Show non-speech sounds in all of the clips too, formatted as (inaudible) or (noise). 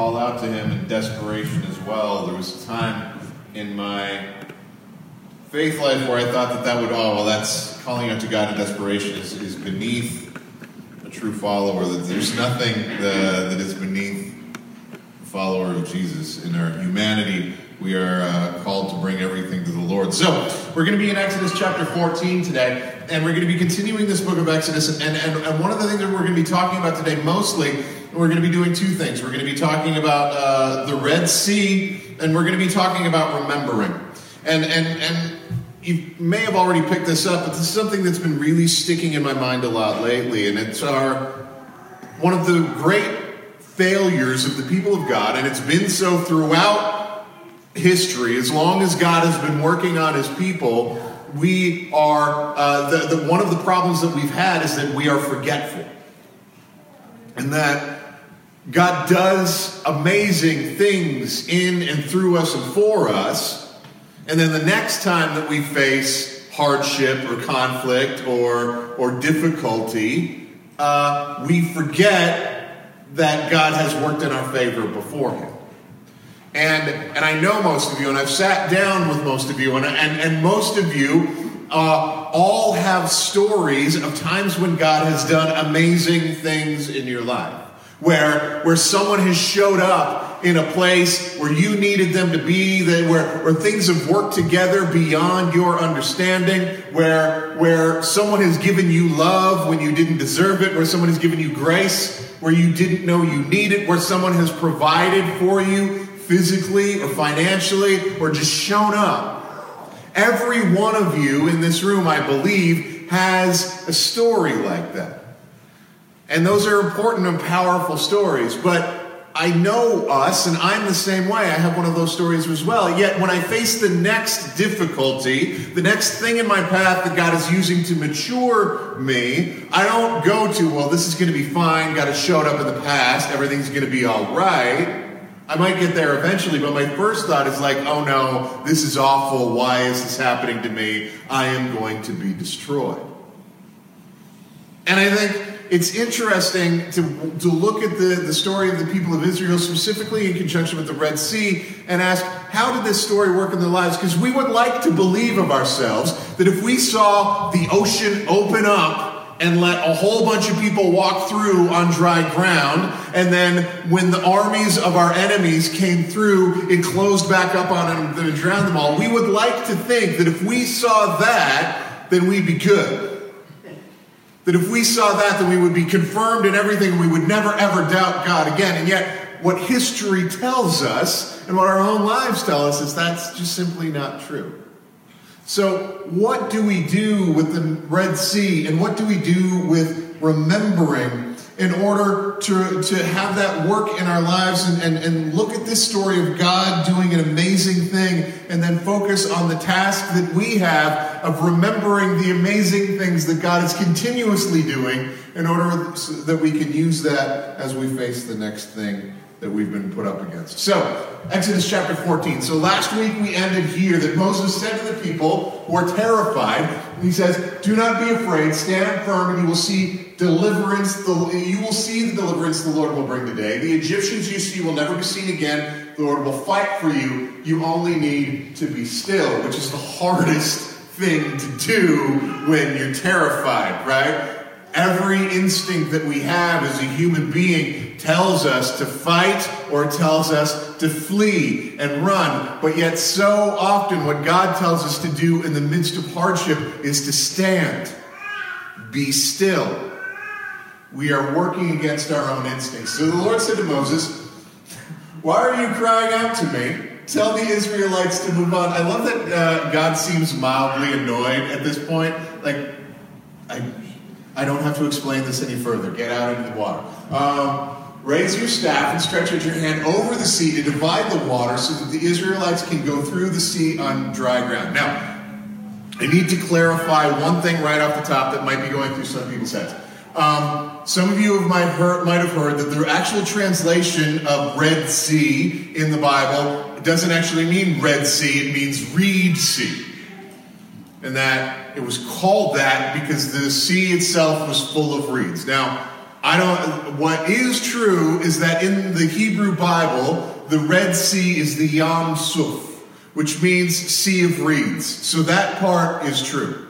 call out to him in desperation as well. There was a time in my faith life where I thought that that would, oh, well, that's calling out to God in desperation is, is beneath a true follower. That there's nothing the, that is beneath a follower of Jesus. In our humanity, we are uh, called to bring everything to the Lord. So, we're going to be in Exodus chapter 14 today, and we're going to be continuing this book of Exodus. And, and, and one of the things that we're going to be talking about today mostly we're going to be doing two things. We're going to be talking about uh, the Red Sea, and we're going to be talking about remembering. And, and, and you may have already picked this up, but this is something that's been really sticking in my mind a lot lately, and it's our one of the great failures of the people of God, and it's been so throughout history. As long as God has been working on His people, we are uh, the, the, one of the problems that we've had is that we are forgetful, and that God does amazing things in and through us and for us. And then the next time that we face hardship or conflict or, or difficulty, uh, we forget that God has worked in our favor beforehand. And, and I know most of you, and I've sat down with most of you, and, and, and most of you uh, all have stories of times when God has done amazing things in your life where, where someone has showed up in a place where you needed them to be, that where, where things have worked together beyond your understanding, where, where someone has given you love when you didn't deserve it, where someone has given you grace where you didn't know you needed, where someone has provided for you physically or financially, or just shown up. Every one of you in this room, I believe, has a story like that. And those are important and powerful stories. But I know us, and I'm the same way. I have one of those stories as well. Yet, when I face the next difficulty, the next thing in my path that God is using to mature me, I don't go to, well, this is going to be fine. God has showed up in the past. Everything's going to be all right. I might get there eventually, but my first thought is like, oh no, this is awful. Why is this happening to me? I am going to be destroyed. And I think it's interesting to, to look at the, the story of the people of Israel, specifically in conjunction with the Red Sea, and ask, how did this story work in their lives? Because we would like to believe of ourselves that if we saw the ocean open up and let a whole bunch of people walk through on dry ground. And then when the armies of our enemies came through, it closed back up on them and drowned them all. We would like to think that if we saw that, then we'd be good. That if we saw that, then we would be confirmed in everything and we would never ever doubt God again. And yet, what history tells us and what our own lives tell us is that's just simply not true. So, what do we do with the Red Sea and what do we do with remembering in order to, to have that work in our lives and, and, and look at this story of God doing an amazing thing and then focus on the task that we have of remembering the amazing things that God is continuously doing in order so that we can use that as we face the next thing that we've been put up against. So, Exodus chapter 14. So last week we ended here that Moses said to the people who are terrified, he says, Do not be afraid, stand firm, and you will see deliverance. You will see the deliverance the Lord will bring today. The Egyptians you see will never be seen again. The Lord will fight for you. You only need to be still, which is the hardest thing to do when you're terrified, right? Every instinct that we have as a human being tells us to fight or tells us to flee and run. But yet, so often, what God tells us to do in the midst of hardship is to stand, be still. We are working against our own instincts. So the Lord said to Moses, Why are you crying out to me? Tell the Israelites to move on. I love that uh, God seems mildly annoyed at this point. Like, I I don't have to explain this any further. Get out into the water. Um, raise your staff and stretch out your hand over the sea to divide the water so that the Israelites can go through the sea on dry ground. Now, I need to clarify one thing right off the top that might be going through some people's heads. Um, some of you might, heard, might have heard that the actual translation of Red Sea in the Bible doesn't actually mean Red Sea, it means Reed Sea and that it was called that because the sea itself was full of reeds. Now, I don't. What is true is that in the Hebrew Bible, the Red Sea is the Yam Suf, which means sea of reeds. So that part is true.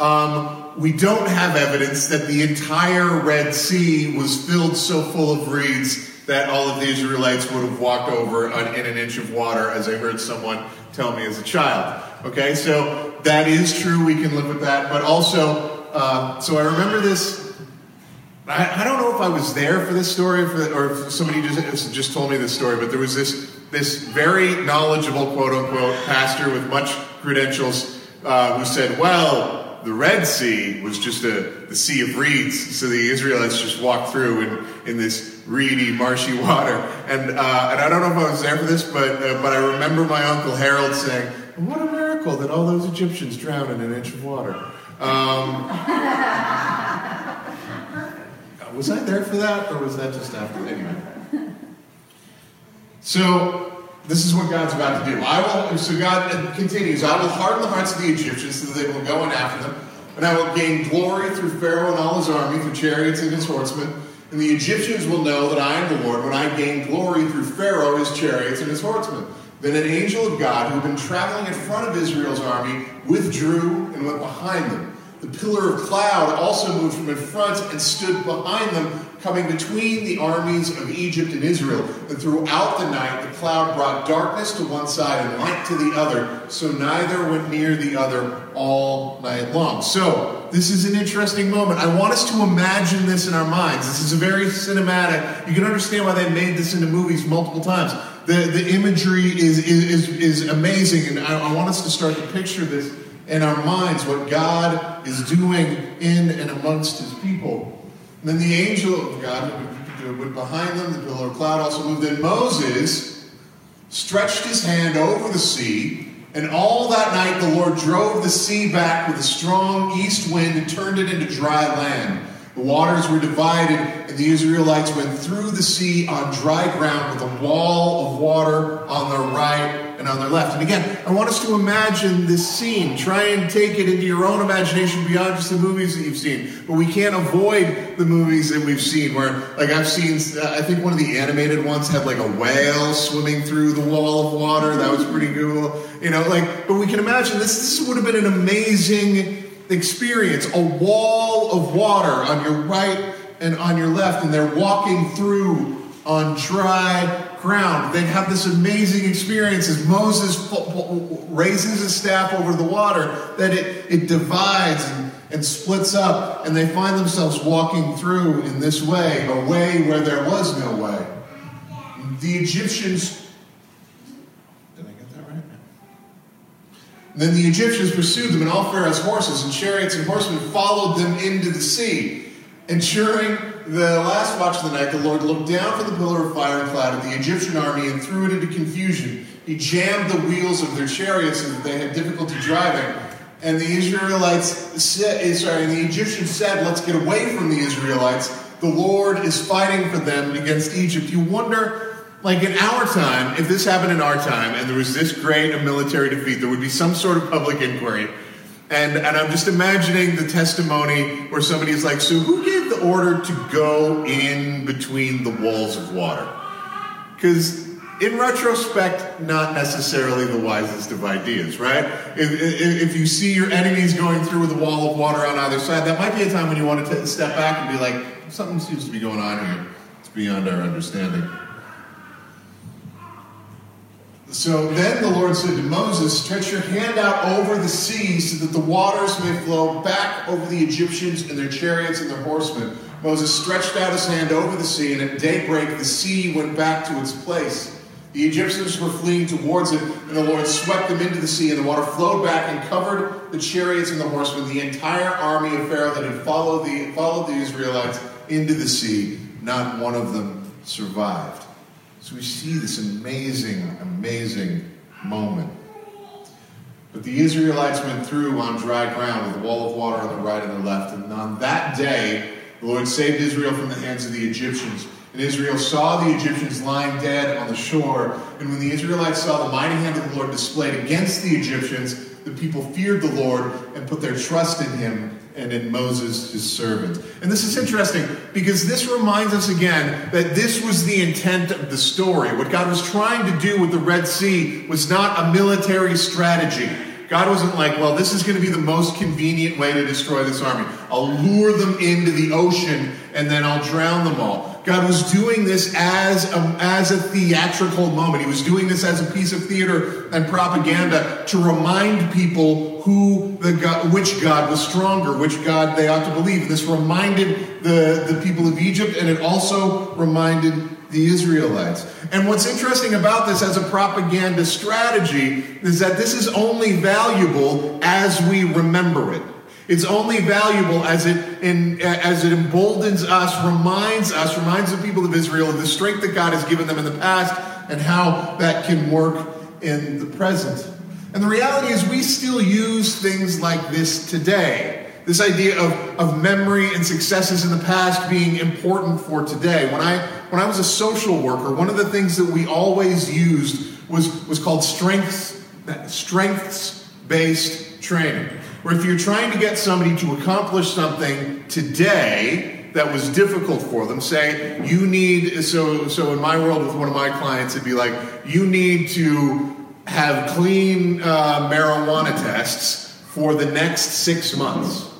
Um, we don't have evidence that the entire Red Sea was filled so full of reeds that all of the Israelites would have walked over in an inch of water, as I heard someone tell me as a child. Okay, so that is true. We can live with that. But also, uh, so I remember this I, I, don't know if I was there for this story, for, or if somebody just just told me this story, but there was this this very knowledgeable quote unquote pastor with much credentials uh, who said, "Well, the Red Sea was just a the sea of reeds, so the Israelites just walked through in, in this reedy, marshy (laughs) water." And uh, and I don't know if I was there for this, but uh, but I remember my uncle Harold saying, "What a miracle that all those Egyptians drowned in an inch of water." Um, (laughs) was I there for that, or was that just after? Anyway. So this is what God's about to do. I will. So God continues. I will harden the hearts of the Egyptians so that they will go in after them, and I will gain glory through Pharaoh and all his army, through chariots and his horsemen. And the Egyptians will know that I am the Lord when I gain glory through Pharaoh, his chariots, and his horsemen. Then an angel of God, who had been traveling in front of Israel's army, withdrew and went behind them. The pillar of cloud also moved from in front and stood behind them, coming between the armies of Egypt and Israel. And throughout the night, the cloud brought darkness to one side and light to the other, so neither went near the other all night long. So, this is an interesting moment. I want us to imagine this in our minds. This is a very cinematic. You can understand why they made this into movies multiple times. The, the imagery is, is, is, amazing, and I, I want us to start to picture this in our minds what God is doing in and amongst his people. And then the angel of God went behind them, the pillar of cloud also moved. Then Moses stretched his hand over the sea, and all that night the Lord drove the sea back with a strong east wind and turned it into dry land. The waters were divided, and the Israelites went through the sea on dry ground with a wall of water on their right and on their left. And again, I want us to imagine this scene. Try and take it into your own imagination beyond just the movies that you've seen. But we can't avoid the movies that we've seen where, like, I've seen, uh, I think one of the animated ones had like a whale swimming through the wall of water. That was pretty cool. You know, like, but we can imagine this, this would have been an amazing experience. A wall of water on your right and on your left, and they're walking through on dry ground. They have this amazing experience as Moses raises his staff over the water that it, it divides and, and splits up, and they find themselves walking through in this way, a way where there was no way. The Egyptians. Then the Egyptians pursued them, and all Pharaoh's horses and chariots and horsemen followed them into the sea. Ensuring the last watch of the night, the Lord looked down from the pillar of fire and cloud at the Egyptian army and threw it into confusion. He jammed the wheels of their chariots so that they had difficulty driving. And the Israelites said, eh, sorry, and the Egyptians said, Let's get away from the Israelites. The Lord is fighting for them against Egypt. You wonder, like in our time, if this happened in our time and there was this great a military defeat, there would be some sort of public inquiry and, and I'm just imagining the testimony where somebody is like, So who gave the order to go in between the walls of water? Because in retrospect, not necessarily the wisest of ideas, right? If, if, if, you see your enemies going through with a wall of water on either side, that might be a time when you want to step back and be like, something seems to be going on here. It's beyond our understanding. So then the Lord said to Moses, Stretch your hand out over the sea so that the waters may flow back over the Egyptians and their chariots and their horsemen. Moses stretched out his hand over the sea, and at daybreak the sea went back to its place. The Egyptians were fleeing towards it, and the Lord swept them into the sea, and the water flowed back and covered the chariots and the horsemen, the entire army of Pharaoh that had followed the, followed the Israelites into the sea. Not one of them survived. So we see this amazing, amazing moment. But the Israelites went through on dry ground with a wall of water on the right and the left. And on that day, the Lord saved Israel from the hands of the Egyptians. And Israel saw the Egyptians lying dead on the shore. And when the Israelites saw the mighty hand of the Lord displayed against the Egyptians, the people feared the Lord and put their trust in him and in Moses, his servant. And this is interesting because this reminds us again that this was the intent of the story. What God was trying to do with the Red Sea was not a military strategy. God wasn't like, well, this is going to be the most convenient way to destroy this army. I'll lure them into the ocean and then I'll drown them all. God was doing this as a, as a theatrical moment. He was doing this as a piece of theater and propaganda to remind people who the God, which God was stronger, which God they ought to believe. This reminded the, the people of Egypt and it also reminded the Israelites. And what's interesting about this as a propaganda strategy is that this is only valuable as we remember it. It's only valuable as it in, as it emboldens us, reminds us, reminds the people of Israel of the strength that God has given them in the past and how that can work in the present. And the reality is we still use things like this today. This idea of, of memory and successes in the past being important for today. When I when I was a social worker, one of the things that we always used was, was called strengths, strengths based training. Where if you're trying to get somebody to accomplish something today that was difficult for them, say you need, so, so in my world with one of my clients, it'd be like, you need to have clean uh, marijuana tests for the next six months.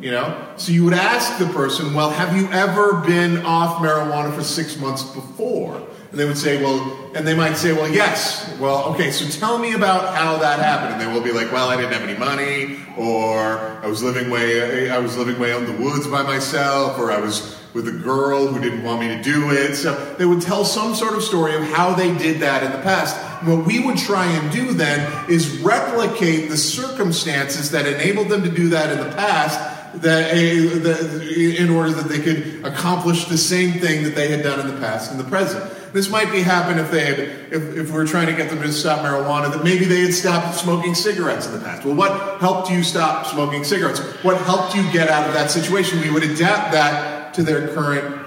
You know? So you would ask the person, well, have you ever been off marijuana for six months before? And they would say, well, and they might say, well, yes. Well, okay, so tell me about how that happened. And they will be like, well, I didn't have any money, or I was living way, I was living way out in the woods by myself, or I was with a girl who didn't want me to do it. So they would tell some sort of story of how they did that in the past. And what we would try and do then is replicate the circumstances that enabled them to do that in the past that, eh, in order that they could accomplish the same thing that they had done in the past in the present. This might be happen if they had, if, if we were trying to get them to stop marijuana, that maybe they had stopped smoking cigarettes in the past. Well, what helped you stop smoking cigarettes? What helped you get out of that situation? We would adapt that to their current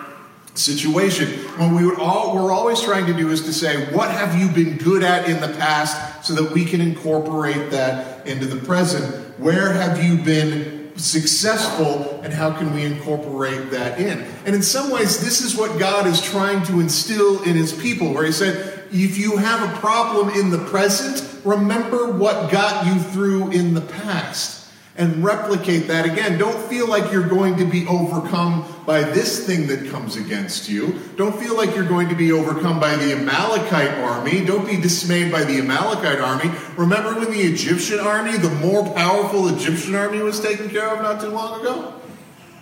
situation. What we would all we're always trying to do is to say, what have you been good at in the past so that we can incorporate that into the present? Where have you been successful and how can we incorporate that in? And in some ways, this is what God is trying to instill in his people, where he said, if you have a problem in the present, remember what got you through in the past and replicate that again. Don't feel like you're going to be overcome by this thing that comes against you. Don't feel like you're going to be overcome by the Amalekite army. Don't be dismayed by the Amalekite army. Remember when the Egyptian army, the more powerful Egyptian army, was taken care of not too long ago?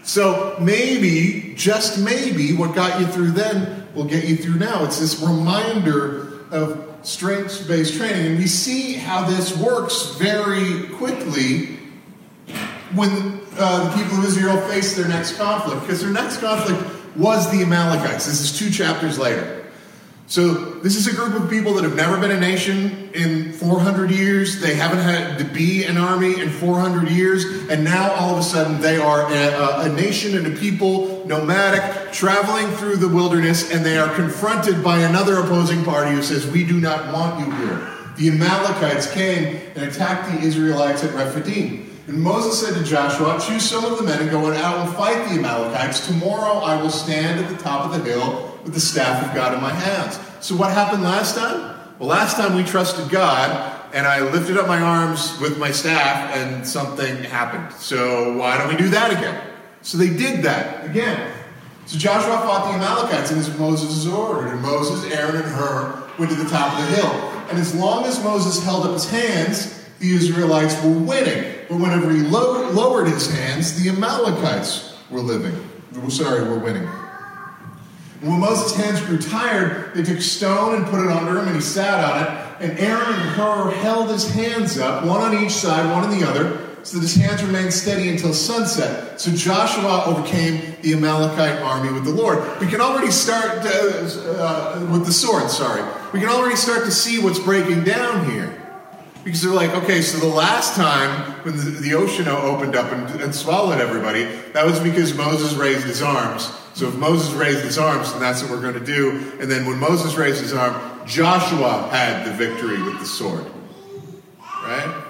So maybe, just maybe, what got you through then will get you through now. It's this reminder of strengths based training. And we see how this works very quickly when uh, the people of Israel faced their next conflict, because their next conflict was the Amalekites. This is two chapters later. So, this is a group of people that have never been a nation in 400 years. They haven't had to be an army in 400 years. And now, all of a sudden, they are a, a nation and a people, nomadic, traveling through the wilderness, and they are confronted by another opposing party who says, We do not want you here. The Amalekites came and attacked the Israelites at Rephidim. And Moses said to Joshua, Choose some of the men and go out and fight the Amalekites. Tomorrow I will stand at the top of the hill with the staff of God in my hands. So, what happened last time? Well, last time we trusted God, and I lifted up my arms with my staff, and something happened. So, why don't we do that again? So, they did that again. So, Joshua fought the Amalekites, and as Moses ordered. And Moses, Aaron, and Hur went to the top of the hill. And as long as Moses held up his hands, the Israelites were winning. But whenever he lowered his hands, the Amalekites were living. Sorry, were winning. When Moses' hands grew tired, they took stone and put it under him, and he sat on it. And Aaron and Hur held his hands up, one on each side, one on the other, so that his hands remained steady until sunset. So Joshua overcame the Amalekite army with the Lord. We can already start uh, uh, with the sword, sorry. We can already start to see what's breaking down here. Because they're like, okay, so the last time when the, the ocean opened up and, and, swallowed everybody, that was because Moses raised his arms. So if Moses raised his arms, then that's what we're going to do. And then when Moses raised his arm, Joshua had the victory with the sword. Right?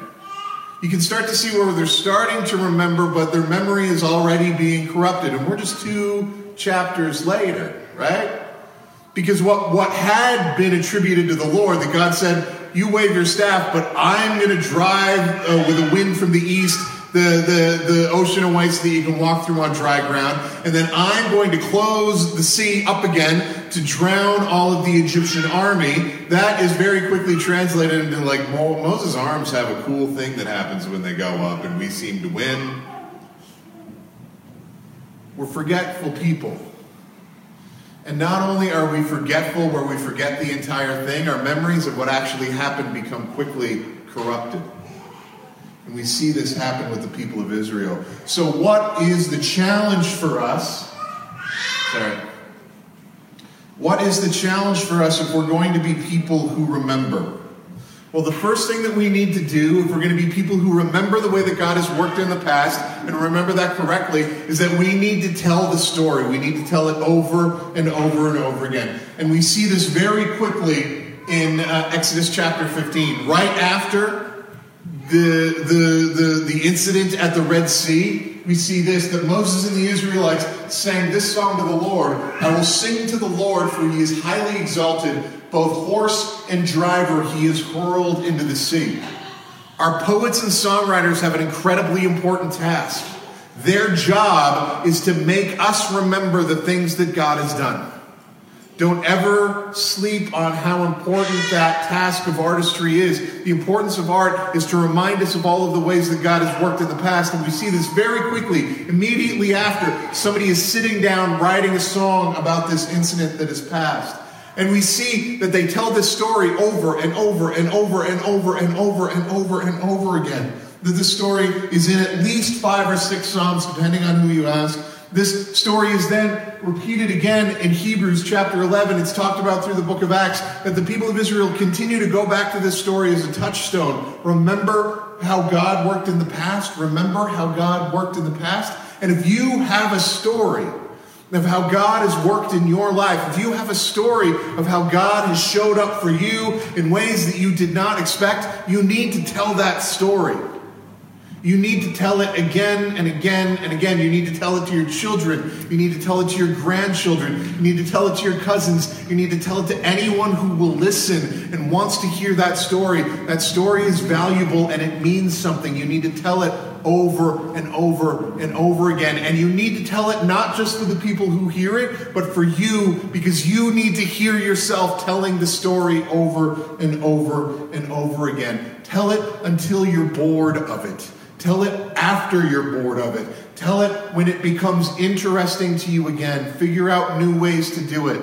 You can start to see where they're starting to remember, but their memory is already being corrupted. And we're just two chapters later, right? Because what, what had been attributed to the Lord, that God said, You wave your staff, but I'm going to drive uh, with a wind from the east the, the, the ocean of white that you can walk through on dry ground. And then I'm going to close the sea up again to drown all of the Egyptian army. That is very quickly translated into like Moses' arms have a cool thing that happens when they go up, and we seem to win. We're forgetful people. And not only are we forgetful where we forget the entire thing, our memories of what actually happened become quickly corrupted. And we see this happen with the people of Israel. So, what is the challenge for us? Sorry. What is the challenge for us if we're going to be people who remember? Well, the first thing that we need to do, if we're going to be people who remember the way that God has worked in the past and remember that correctly, is that we need to tell the story. We need to tell it over and over and over again. And we see this very quickly in uh, Exodus chapter 15. Right after the, the, the, the incident at the Red Sea, we see this that Moses and the Israelites sang this song to the Lord I will sing to the Lord, for he is highly exalted, both horse and driver he is hurled into the sea. Our poets and songwriters have an incredibly important task. Their job is to make us remember the things that God has done. Don't ever sleep on how important that task of artistry is. The importance of art is to remind us of all of the ways that God has worked in the past. And we see this very quickly, immediately after somebody is sitting down writing a song about this incident that has passed. And we see that they tell this story over and over and over and over and over and over and over again. That the story is in at least five or six Psalms, depending on who you ask. This story is then repeated again in Hebrews chapter 11. It's talked about through the book of Acts that the people of Israel continue to go back to this story as a touchstone. Remember how God worked in the past. Remember how God worked in the past. And if you have a story of how God has worked in your life, if you have a story of how God has showed up for you in ways that you did not expect, you need to tell that story. You need to tell it again and again and again. You need to tell it to your children. You need to tell it to your grandchildren. You need to tell it to your cousins. You need to tell it to anyone who will listen and wants to hear that story. That story is valuable and it means something. You need to tell it over and over and over again. And you need to tell it not just for the people who hear it, but for you, because you need to hear yourself telling the story over and over and over again. Tell it until you're bored of it. Tell it after you're bored of it. Tell it when it becomes interesting to you again. Figure out new ways to do it.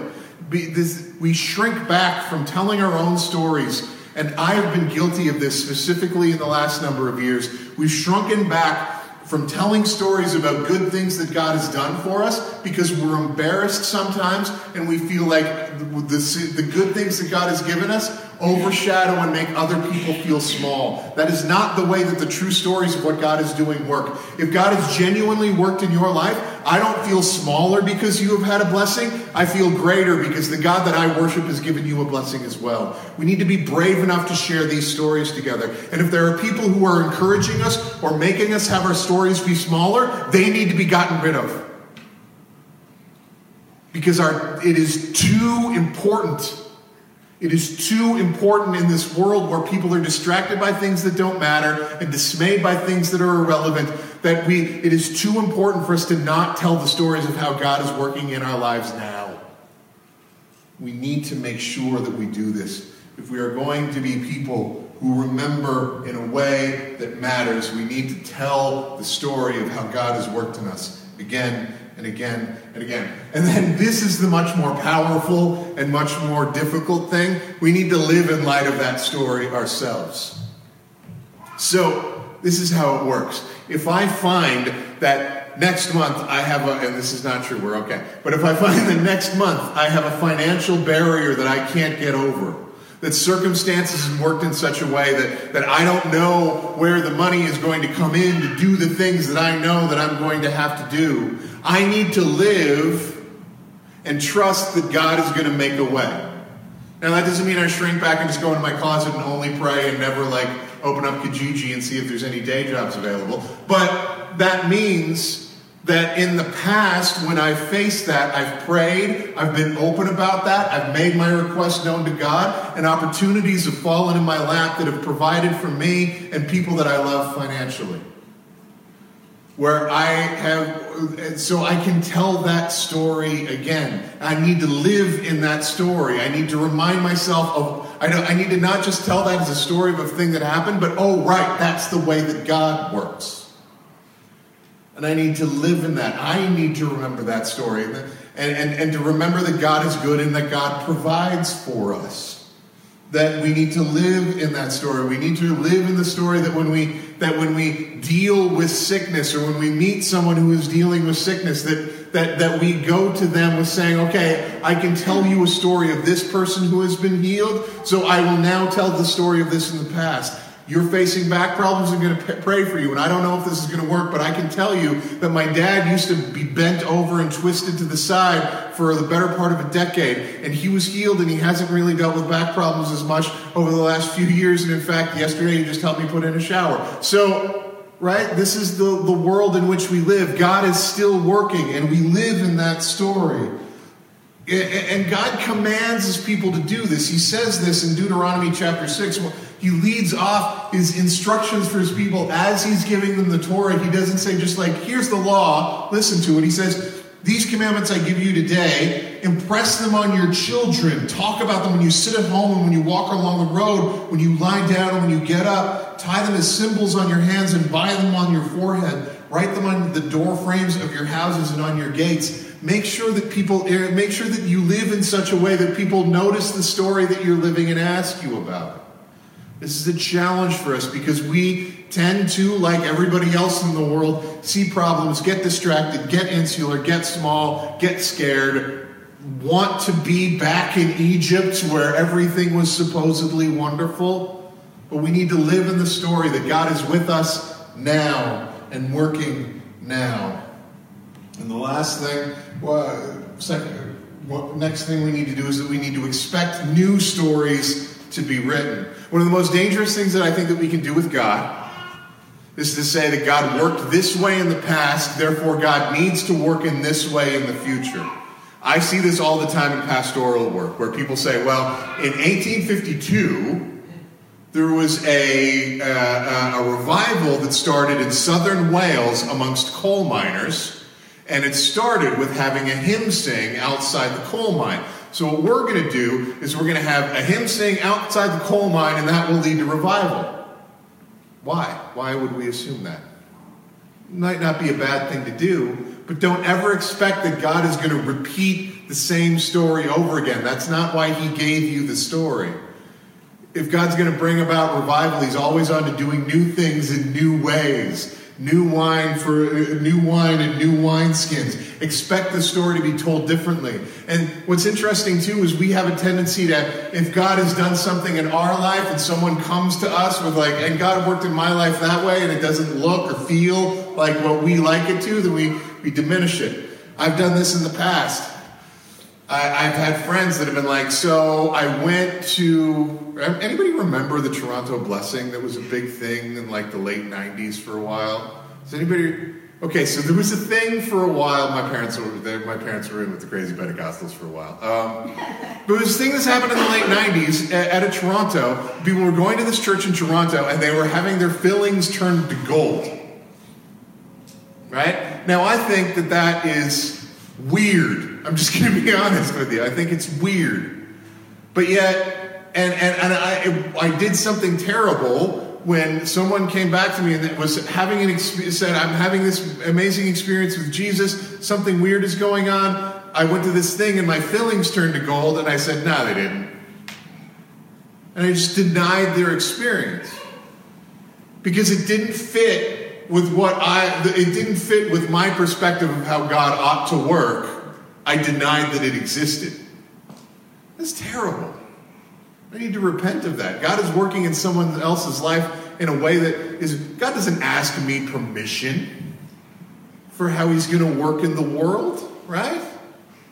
Be, this, we shrink back from telling our own stories. And I have been guilty of this specifically in the last number of years. We've shrunken back from telling stories about good things that God has done for us because we're embarrassed sometimes and we feel like the, the, the, good things that God has given us overshadow and make other people feel small. That is not the way that the true stories of what God is doing work. If God has genuinely worked in your life, I don't feel smaller because you have had a blessing. I feel greater because the God that I worship has given you a blessing as well. We need to be brave enough to share these stories together. And if there are people who are encouraging us or making us have our stories be smaller, they need to be gotten rid of. Because our, it is too important it is too important in this world where people are distracted by things that don't matter and dismayed by things that are irrelevant that we it is too important for us to not tell the stories of how God is working in our lives now. We need to make sure that we do this. If we are going to be people who remember in a way that matters, we need to tell the story of how God has worked in us again and again and again. And then this is the much more powerful and much more difficult thing. We need to live in light of that story ourselves. So, this is how it works. If I find that next month I have a, and this is not true, we're okay, but if I find that next month I have a financial barrier that I can't get over, that circumstances have worked in such a way that, that I don't know where the money is going to come in to do the things that I know that I'm going to have to do, I need to live and trust that God is going to make a way. Now, that doesn't mean I shrink back and just go into my closet and only pray and never like open up Kijiji and see if there's any day jobs available. But that means that in the past, when I've faced that, I've prayed, I've been open about that, I've made my request known to God, and opportunities have fallen in my lap that have provided for me and people that I love financially. Where I have, so I can tell that story again. I need to live in that story. I need to remind myself of, I, I need to not just tell that as a story of a thing that happened, but oh, right, that's the way that God works. And I need to live in that. I need to remember that story and, and, and to remember that God is good and that God provides for us. That we need to live in that story. We need to live in the story that when we that when we deal with sickness or when we meet someone who is dealing with sickness, that that, that we go to them with saying, okay, I can tell you a story of this person who has been healed, so I will now tell the story of this in the past. You're facing back problems, I'm going to pray for you. And I don't know if this is going to work, but I can tell you that my dad used to be bent over and twisted to the side for the better part of a decade. And he was healed, and he hasn't really dealt with back problems as much over the last few years. And in fact, yesterday he just helped me put in a shower. So, right, this is the, the world in which we live. God is still working, and we live in that story. And God commands his people to do this. He says this in Deuteronomy chapter 6 he leads off his instructions for his people as he's giving them the Torah. He doesn't say just like, here's the law, listen to it. He says, these commandments I give you today, impress them on your children. Talk about them when you sit at home and when you walk along the road, when you lie down and when you get up. Tie them as symbols on your hands and bind them on your forehead. Write them on the door frames of your houses and on your gates. Make sure that people er, make sure that you live in such a way that people notice the story that you're living and ask you about it. This is a challenge for us because we tend to, like everybody else in the world, see problems, get distracted, get insular, get small, get scared, want to be back in Egypt where everything was supposedly wonderful. But we need to live in the story that God is with us now and working now. And the last thing, uh, well, second, well, next thing we need to do is that we need to expect new stories to be written. One of the most dangerous things that I think that we can do with God is to say that God worked this way in the past, therefore God needs to work in this way in the future. I see this all the time in pastoral work where people say, well, in 1852, there was a, uh, a revival that started in southern Wales amongst coal miners, and it started with having a hymn sing outside the coal mine. So, what we're going to do is we're going to have a hymn sing outside the coal mine, and that will lead to revival. Why? Why would we assume that? It might not be a bad thing to do, but don't ever expect that God is going to repeat the same story over again. That's not why He gave you the story. If God's going to bring about revival, He's always on to doing new things in new ways new wine for uh, new wine and new wineskins. Expect the story to be told differently. And what's interesting too is we have a tendency to, if God has done something in our life and someone comes to us with like, and God worked in my life that way, and it doesn't look or feel like what we like it to, then we, we diminish it. I've done this in the past. I, have had friends that have been like, so I went to. Anybody remember the Toronto Blessing that was a big thing in like the late 90s for a while? Does anybody. Okay, so there was a thing for a while. My parents were. My parents were in with the crazy Pentecostals for a while. Um, (laughs) but there was a thing that's happened in the late '90s at, at a Toronto. People were going to this church in Toronto, and they were having their fillings turned to gold. Right now, I think that that is weird I'm just (laughs) going to be honest with you. I think it's weird. But yet, and, and, and I, I did something terrible when someone came back to me and was having an said, I'm having this amazing experience with Jesus. Something weird is going on. I went to this thing and my fillings turned to gold. And I said, No, they didn't. And I just denied their experience because it didn't fit with what I, it didn't fit with my perspective of how God ought to work. I denied that it existed. That's terrible. I need to repent of that. God is working in someone else's life in a way that is, God doesn't ask me permission for how He's going to work in the world, right?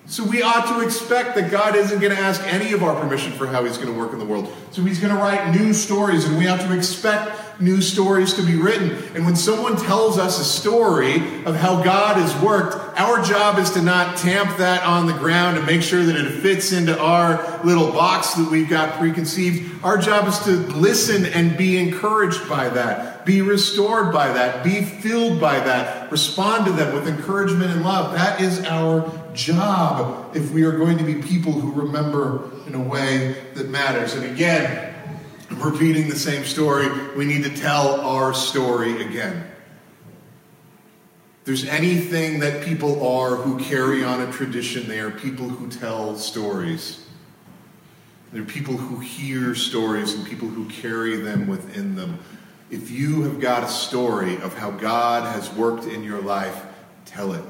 So we ought to expect that God isn't going to ask any of our permission for how He's going to work in the world. So He's going to write new stories, and we ought to expect new stories to be written. And when someone tells us a story of how God has worked, our job is to not tamp that on the ground and make sure that it fits into our little box that we've got preconceived. Our job is to listen and be encouraged by that, be restored by that, be filled by that, respond to them with encouragement and love. That is our job if we are going to be people who remember in a way that matters. And again, I'm repeating the same story. We need to tell our story again. If there's anything that people are who carry on a tradition, they are people who tell stories. They're people who hear stories and people who carry them within them. If you have got a story of how God has worked in your life, tell it.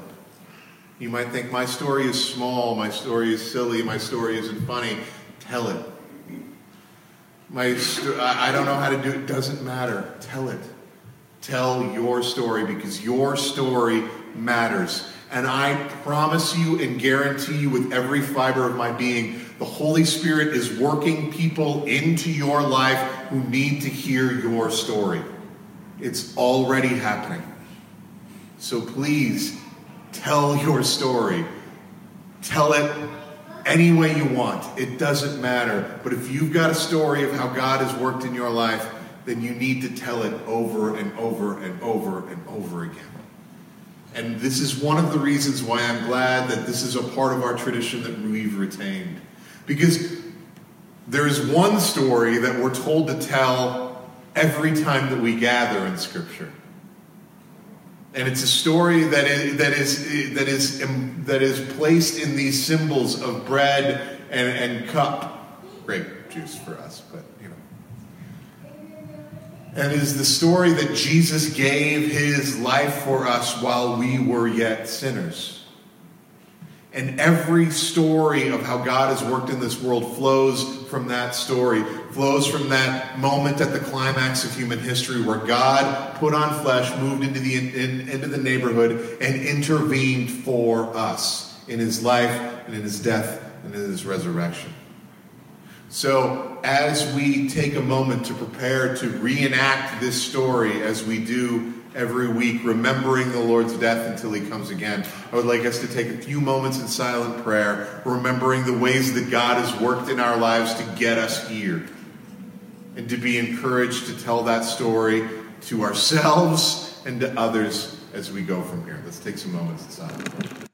You might think, my story is small, my story is silly, my story isn't funny. Tell it. My I don't know how to do it. Doesn't matter. Tell it. Tell your story because your story matters. And I promise you and guarantee you with every fiber of my being, the Holy Spirit is working people into your life who need to hear your story. It's already happening. So please Tell your story. Tell it any way you want. It doesn't matter. But if you've got a story of how God has worked in your life, then you need to tell it over and over and over and over again. And this is one of the reasons why I'm glad that this is a part of our tradition that we've retained. Because there is one story that we're told to tell every time that we gather in Scripture. And it's a story that is, that is, that is, that is placed in these symbols of bread and, and cup. Grape juice for us, but you know. And is the story that Jesus gave his life for us while we were yet sinners. And every story of how God has worked in this world flows from that story, flows from that moment at the climax of human history where God put on flesh, moved into the, in, into the neighborhood, and intervened for us in his life and in his death and in his resurrection. So, as we take a moment to prepare to reenact this story as we do every week, remembering the Lord's death until he comes again. I would like us to take a few moments in silent prayer, remembering the ways that God has worked in our lives to get us here, and to be encouraged to tell that story to ourselves and to others as we go from here. Let's take some moments in silence.